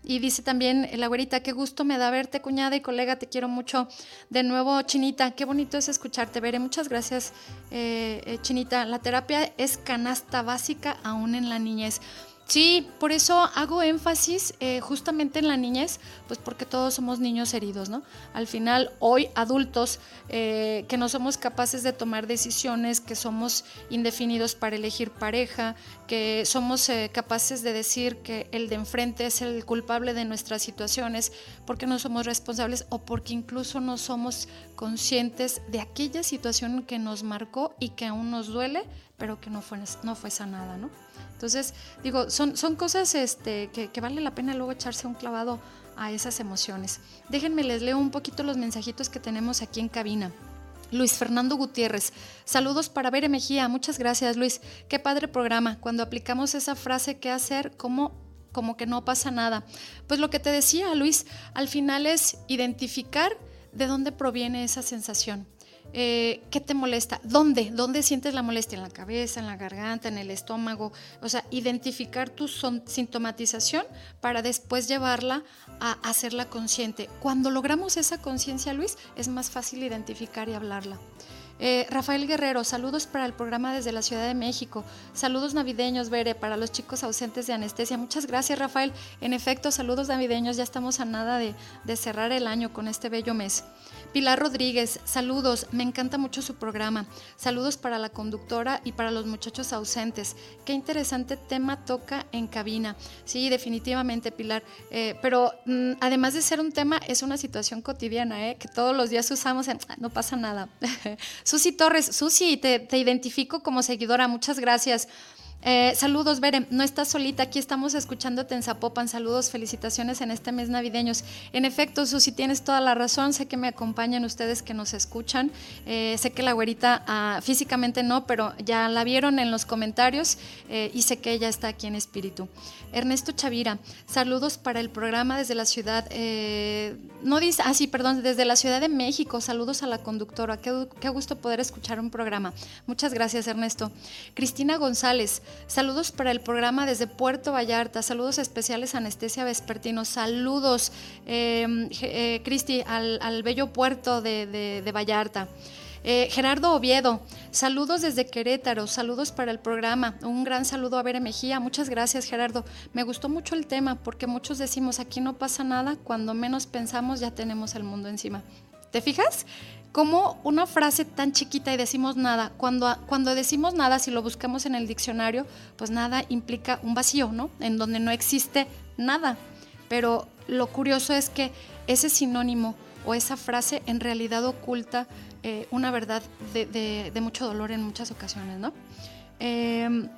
Y dice también la güerita, qué gusto me da verte, cuñada y colega, te quiero mucho. De nuevo, Chinita, qué bonito es escucharte, Veré. Muchas gracias, eh, eh, Chinita. La terapia es canasta básica aún en la niñez. Sí, por eso hago énfasis eh, justamente en la niñez, pues porque todos somos niños heridos, ¿no? Al final, hoy adultos eh, que no somos capaces de tomar decisiones, que somos indefinidos para elegir pareja, que somos eh, capaces de decir que el de enfrente es el culpable de nuestras situaciones, porque no somos responsables o porque incluso no somos conscientes de aquella situación que nos marcó y que aún nos duele, pero que no fue, no fue sanada, ¿no? Entonces, digo, son, son cosas este, que, que vale la pena luego echarse un clavado a esas emociones. Déjenme, les leo un poquito los mensajitos que tenemos aquí en cabina. Luis Fernando Gutiérrez, saludos para Bere Mejía, muchas gracias Luis, qué padre programa, cuando aplicamos esa frase, ¿qué hacer? ¿Cómo como que no pasa nada. Pues lo que te decía Luis, al final es identificar de dónde proviene esa sensación. Eh, ¿qué te molesta? ¿Dónde? ¿Dónde sientes la molestia? ¿En la cabeza, en la garganta, en el estómago? O sea, identificar tu sintomatización para después llevarla a hacerla consciente. Cuando logramos esa conciencia, Luis, es más fácil identificar y hablarla. Eh, Rafael Guerrero, saludos para el programa desde la Ciudad de México. Saludos navideños, Bere, para los chicos ausentes de anestesia. Muchas gracias, Rafael. En efecto, saludos navideños. Ya estamos a nada de, de cerrar el año con este bello mes. Pilar Rodríguez, saludos, me encanta mucho su programa. Saludos para la conductora y para los muchachos ausentes. Qué interesante tema toca en cabina. Sí, definitivamente, Pilar. Eh, pero mm, además de ser un tema, es una situación cotidiana, ¿eh? que todos los días usamos en, no pasa nada. [laughs] Susi Torres, Susi, te identifico como seguidora, muchas gracias. Eh, saludos, Bere. No estás solita. Aquí estamos escuchándote en Zapopan. Saludos, felicitaciones en este mes navideños. En efecto, Susi, tienes toda la razón. Sé que me acompañan ustedes que nos escuchan. Eh, sé que la güerita ah, físicamente no, pero ya la vieron en los comentarios eh, y sé que ella está aquí en espíritu. Ernesto Chavira, saludos para el programa desde la ciudad. no dice, ah, sí, perdón, desde la Ciudad de México. Saludos a la conductora. Qué gusto poder escuchar un programa. Muchas gracias, Ernesto. Cristina González. Saludos para el programa desde Puerto Vallarta. Saludos especiales a Anestesia Vespertino. Saludos, em, eh, Cristi, al, bello puerto de, Vallarta. Eh, Gerardo Oviedo, saludos desde Querétaro, saludos para el programa. Un gran saludo a Bere Mejía. Muchas gracias, Gerardo. Me gustó mucho el tema porque muchos decimos aquí no pasa nada, cuando menos pensamos ya tenemos el mundo encima. ¿Te fijas? Como una frase tan chiquita y decimos nada, cuando, cuando decimos nada, si lo buscamos en el diccionario, pues nada implica un vacío, ¿no? En donde no existe nada. Pero lo curioso es que ese sinónimo o esa frase en realidad oculta eh, una verdad de, mucho dolor en muchas ocasiones, ¿no? Em,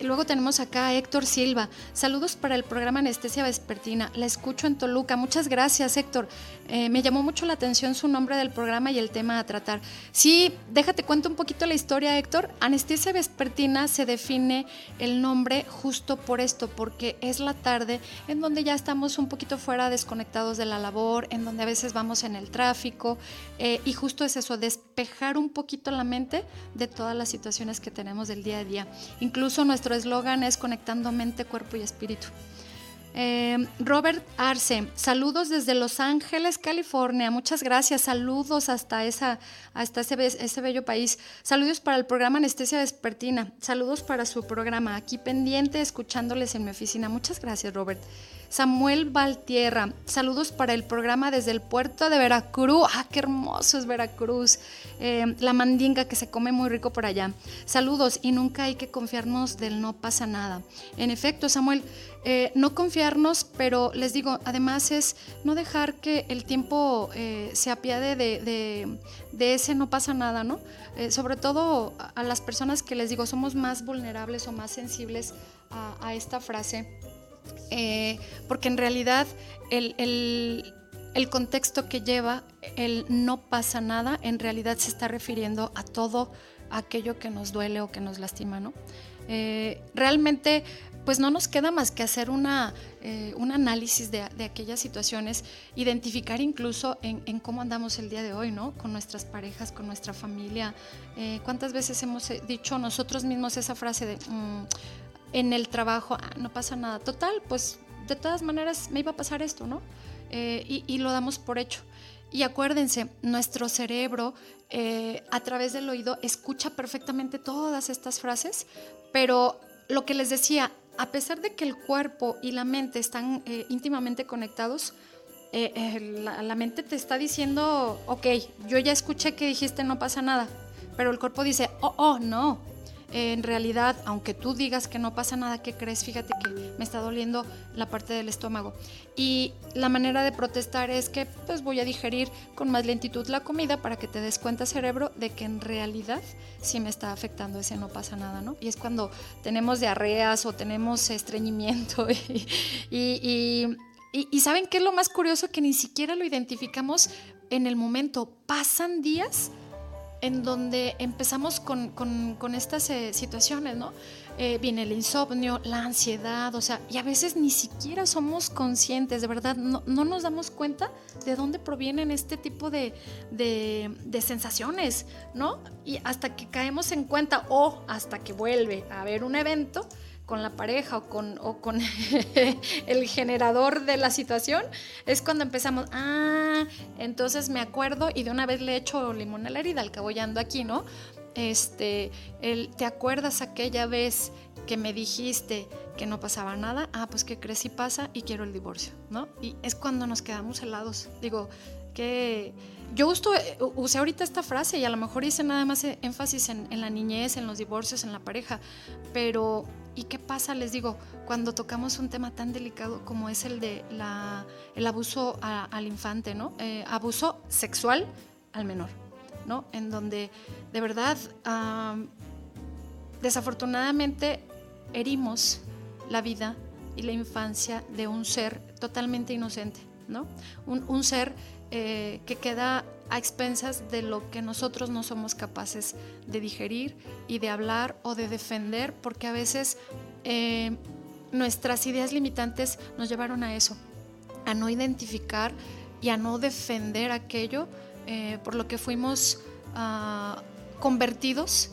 luego tenemos acá a Héctor Silva. Saludos para el programa Anestesia Vespertina. La escucho en Toluca. Muchas gracias, Héctor. Eh, me llamó mucho la atención su nombre del programa y el tema a tratar. Sí, déjate cuento un poquito la historia, Héctor. Anestesia Vespertina se define el nombre justo por esto, porque es la tarde en donde ya estamos un poquito fuera, desconectados de la labor, en donde a veces vamos en el tráfico. Eh, y justo es eso, despejar un poquito la mente de todas las situaciones que tenemos del día a día. Incluso nuestro eslogan es conectando mente, cuerpo y espíritu. Eh, Robert Arce, saludos desde Los Ángeles, California. Muchas gracias. Saludos hasta, esa, hasta ese, ese, bello país. Saludos para el programa Anestesia Vespertina. Saludos para su programa. Aquí pendiente, escuchándoles en mi oficina. Muchas gracias, Robert. Samuel Valtierra, saludos para el programa desde el puerto de Veracruz. ¡Ah, qué hermoso es Veracruz! Eh, la mandinga que se come muy rico por allá. Saludos y nunca hay que confiarnos del no pasa nada. En efecto, Samuel, eh, no confiarnos, pero les digo, además es no dejar que el tiempo eh, se apiade de, ese no pasa nada, ¿no? sobre todo a las personas que les digo somos más vulnerables o más sensibles a esta frase eh, porque en realidad el contexto que lleva el no pasa nada en realidad se está refiriendo a todo aquello que nos duele o que nos lastima, ¿no? Eh, realmente pues no nos queda más que hacer una, eh, un análisis de, aquellas situaciones, identificar incluso en, cómo andamos el día de hoy, ¿no? Con nuestras parejas, con nuestra familia. Eh, ¿Cuántas veces hemos dicho nosotros mismos esa frase de mm, en el trabajo, ah, no pasa nada? Total, pues de todas maneras me iba a pasar esto, ¿no? y, y, lo damos por hecho. Y acuérdense, nuestro cerebro a través del oído escucha perfectamente todas estas frases, pero lo que les decía, a pesar de que el cuerpo y la mente están eh, íntimamente conectados, eh, eh, la, mente te está diciendo, ok, yo ya escuché que dijiste no pasa nada, pero el cuerpo dice, oh, oh, no, en realidad, aunque tú digas que no pasa nada, ¿qué crees? Fíjate que me está doliendo la parte del estómago. Y la manera de protestar es que pues voy a digerir con más lentitud la comida para que te des cuenta, cerebro, de que en realidad sí me está afectando ese no pasa nada, ¿no? Y es cuando tenemos diarreas o tenemos estreñimiento [laughs] y, y ¿saben qué es lo más curioso? Que ni siquiera lo identificamos en el momento. Pasan días en donde empezamos con, estas eh, situaciones, ¿no? Eh, viene el insomnio, la ansiedad, o sea, y a veces ni siquiera somos conscientes, de verdad, no, nos damos cuenta de dónde provienen este tipo de, de, sensaciones, ¿no? Y hasta que caemos en cuenta o hasta que vuelve a haber un evento, con la pareja o con, o con [laughs] el generador de la situación, es cuando empezamos, ah, entonces me acuerdo y de una vez le echo limón a la herida, al cabo ya ando aquí, ¿no? Este, el, ¿te acuerdas aquella vez que me dijiste que no pasaba nada? Ah, pues que crees y pasa y quiero el divorcio, ¿no? Y es cuando nos quedamos helados. Digo, que yo uso, usé ahorita esta frase y a lo mejor hice nada más énfasis en, en, la niñez, en los divorcios, en la pareja, pero ¿Y qué pasa? Les digo, cuando tocamos un tema tan delicado como es el de el abuso al infante, ¿no? Eh, abuso sexual al menor, ¿no? En donde de verdad, desafortunadamente, herimos la vida y la infancia de un ser totalmente inocente, ¿no? Un, un ser eh, que queda a expensas de lo que nosotros no somos capaces de digerir y de hablar o de defender, porque a veces eh, nuestras ideas limitantes nos llevaron a eso, a no identificar y a no defender aquello eh, por lo que fuimos ah, convertidos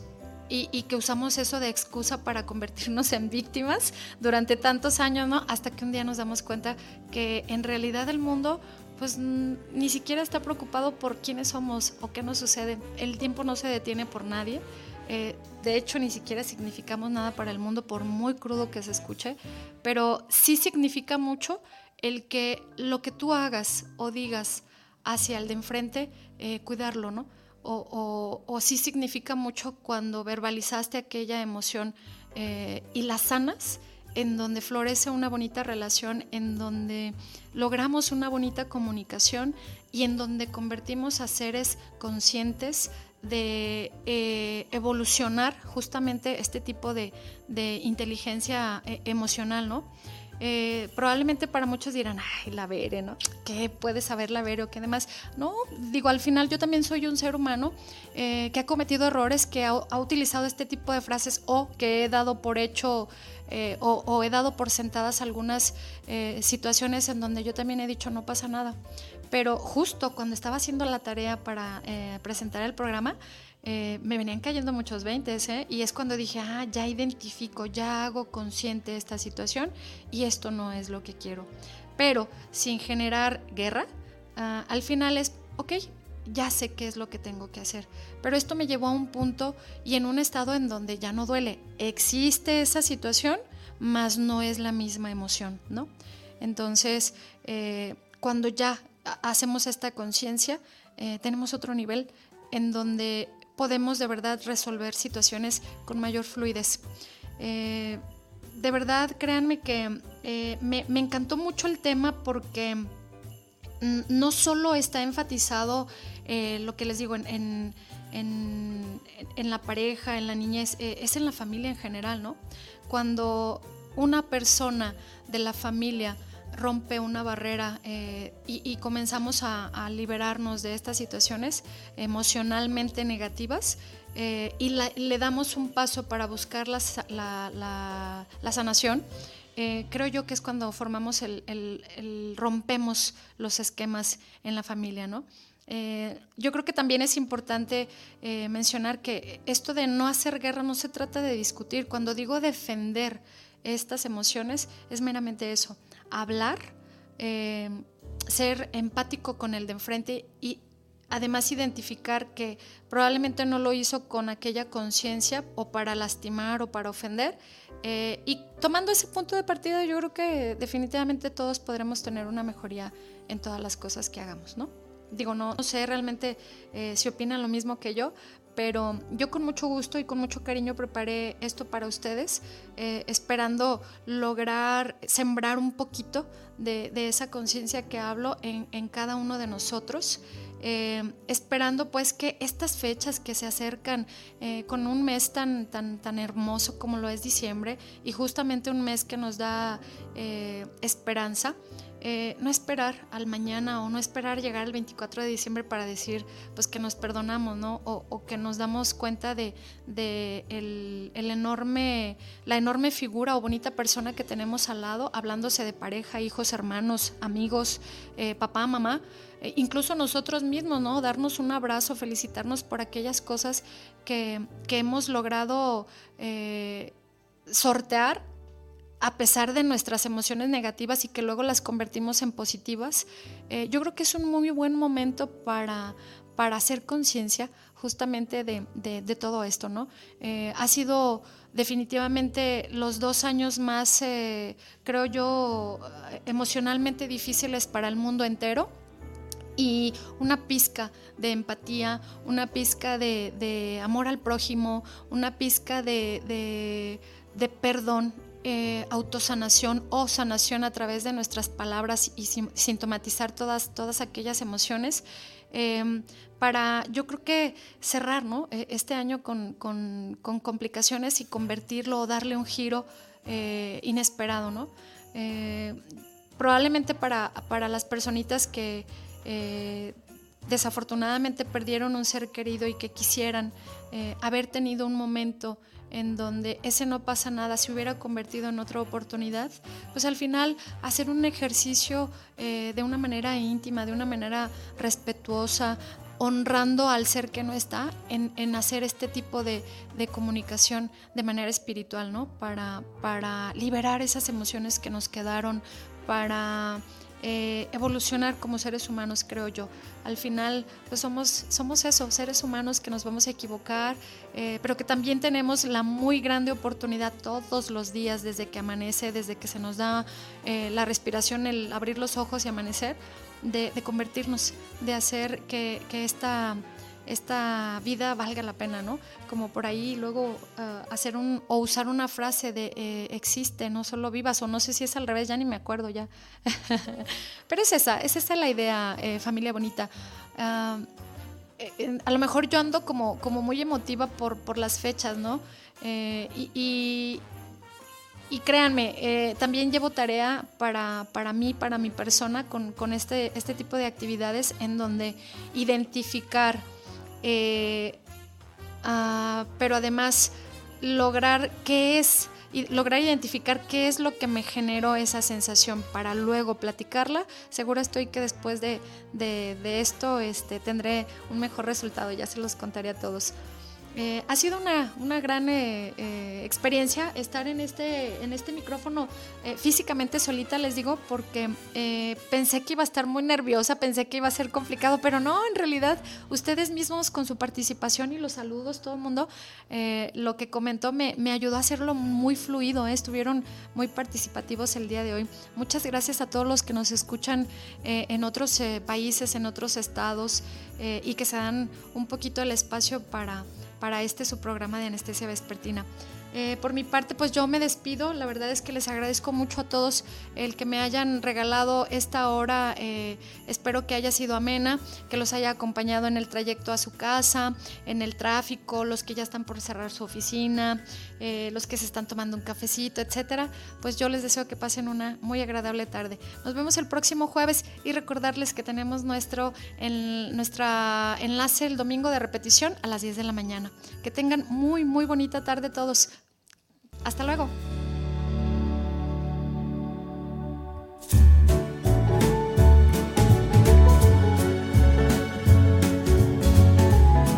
y, y, que usamos eso de excusa para convertirnos en víctimas durante tantos años, ¿no? Hasta que un día nos damos cuenta que en realidad el mundo pues ni siquiera está preocupado por quiénes somos o qué nos sucede. El tiempo no se detiene por nadie. Eh, de hecho, ni siquiera significamos nada para el mundo, por muy crudo que se escuche, pero sí significa mucho el que lo que tú hagas o digas hacia el de enfrente, eh, cuidarlo, ¿no? O, o, sí significa mucho cuando verbalizaste aquella emoción eh, y la sanas en donde florece una bonita relación, en donde logramos una bonita comunicación y en donde convertimos a seres conscientes de eh, evolucionar justamente este tipo de, inteligencia eh, emocional, ¿no? Eh, probablemente para muchos dirán, ay, la Vere, ¿no? ¿Qué puede saber la Vere o qué demás? No, digo, al final yo también soy un ser humano que ha cometido errores, que ha, ha, utilizado este tipo de frases o que he dado por hecho eh, o, he dado por sentadas algunas eh, situaciones en donde yo también he dicho no pasa nada. Pero justo cuando estaba haciendo la tarea para eh, presentar el programa, me venían cayendo muchos 20 y es cuando dije, ah, ya identifico, ya hago consciente esta situación y esto no es lo que quiero. Pero sin generar guerra, ah, al final es, ok, ya sé qué es lo que tengo que hacer. Pero esto me llevó a un punto y en un estado en donde ya no duele. Existe esa situación, mas no es la misma emoción, ¿no? Entonces, eh, cuando ya hacemos esta conciencia, eh, tenemos otro nivel en donde podemos de verdad resolver situaciones con mayor fluidez. Eh, de verdad, créanme que me, me encantó mucho el tema porque no solo está enfatizado eh, lo que les digo en, la pareja, en la niñez, eh, es en la familia en general, ¿no? Cuando una persona de la familia rompe una barrera eh, y, comenzamos a, liberarnos de estas situaciones emocionalmente negativas eh, y le damos un paso para buscar la, sanación, eh, creo yo que es cuando formamos el, rompemos los esquemas en la familia, ¿no? Yo creo que también es importante mencionar que esto de no hacer guerra no se trata de discutir. Cuando digo defender estas emociones, es meramente eso hablar, eh, ser empático con el de enfrente y además identificar que probablemente no lo hizo con aquella conciencia o para lastimar o para ofender. Eh, y tomando ese punto de partida, yo creo que definitivamente todos podremos tener una mejoría en todas las cosas que hagamos, ¿no? Digo, no, sé realmente eh, si opinan lo mismo que yo, pero yo con mucho gusto y con mucho cariño preparé esto para ustedes, eh, esperando lograr sembrar un poquito de, esa conciencia que hablo en, cada uno de nosotros. Eh, esperando pues que estas fechas que se acercan con un mes tan, tan, tan hermoso como lo es diciembre y justamente un mes que nos da esperanza, eh, no esperar al mañana o no esperar llegar al 24 de diciembre para decir pues que nos perdonamos, ¿no? O, que nos damos cuenta de, el, enorme, la enorme figura o bonita persona que tenemos al lado, hablándose de pareja, hijos, hermanos, amigos, eh, papá, mamá, e incluso nosotros mismos, ¿no? Darnos un abrazo, felicitarnos por aquellas cosas que, hemos logrado eh, sortear a pesar de nuestras emociones negativas y que luego las convertimos en positivas, eh, yo creo que es un muy buen momento para, para hacer conciencia justamente de, todo esto, ¿no? Eh, ha sido definitivamente los dos años más, eh, creo yo, emocionalmente difíciles para el mundo entero y una pizca de empatía, una pizca de, amor al prójimo, una pizca de, de perdón eh, autosanación o sanación a través de nuestras palabras y sintomatizar todas, todas aquellas emociones. Em, para, yo creo que cerrar e, este año con, complicaciones y convertirlo o darle un giro eh, inesperado. ¿no? Eh, probablemente para, para, las personitas que desafortunadamente perdieron un ser querido y que quisieran haber tenido un momento en donde ese no pasa nada se hubiera convertido en otra oportunidad, pues al final hacer un ejercicio eh, de una manera íntima, de una manera respetuosa, honrando al ser que no está, en, hacer este tipo de, comunicación de manera espiritual, ¿no? Para, para liberar esas emociones que nos quedaron, para eh, evolucionar como seres humanos, creo yo. Al final, pues somos, somos eso, seres humanos que nos vamos a equivocar, eh, pero que también tenemos la muy grande oportunidad todos los días, desde que amanece, desde que se nos da eh, la respiración, el abrir los ojos y amanecer, de, convertirnos, de hacer que, que esta esta vida valga la pena, ¿no? Como por ahí luego ah, hacer un o usar una frase de eh, existe, no solo vivas, o no sé si es al revés, ya ni me acuerdo ya. [laughs] Pero es esa, es esa la idea, eh, familia bonita. Ah, eh, a lo mejor yo ando como, como muy emotiva por, por las fechas, ¿no? y, y créanme, también llevo tarea para, para, mí, para mi persona, con, con, este, este tipo de actividades en donde identificar eh, ah, pero además lograr qué es, lograr identificar qué es lo que me generó esa sensación para luego platicarla. Seguro estoy que después de, de esto este, tendré un mejor resultado, ya se los contaré a todos. Eh, ha sido una, una gran eh, eh, experiencia estar en este, en este micrófono físicamente solita, les digo, porque pensé que iba a estar muy nerviosa, pensé que iba a ser complicado, pero no, en realidad ustedes mismos con su participación y los saludos, todo el mundo, lo que comentó me, me, ayudó a hacerlo muy fluido, estuvieron muy participativos el día de hoy. Muchas gracias a todos los que nos escuchan en otros países, en otros estados eh, y que se dan un poquito el espacio para, para este su programa de anestesia vespertina. Eh, por mi parte, pues yo me despido. La verdad es que les agradezco mucho a todos el que me hayan regalado esta hora. Eh, espero que haya sido amena, que los haya acompañado en el trayecto a su casa, en el tráfico, los que ya están por cerrar su oficina, eh, los que se están tomando un cafecito, etcétera. Pues yo les deseo que pasen una muy agradable tarde. Nos vemos el próximo jueves y recordarles que tenemos nuestro en, enlace el domingo de repetición a las 10 de la mañana. Que tengan muy, muy bonita tarde todos. Hasta luego.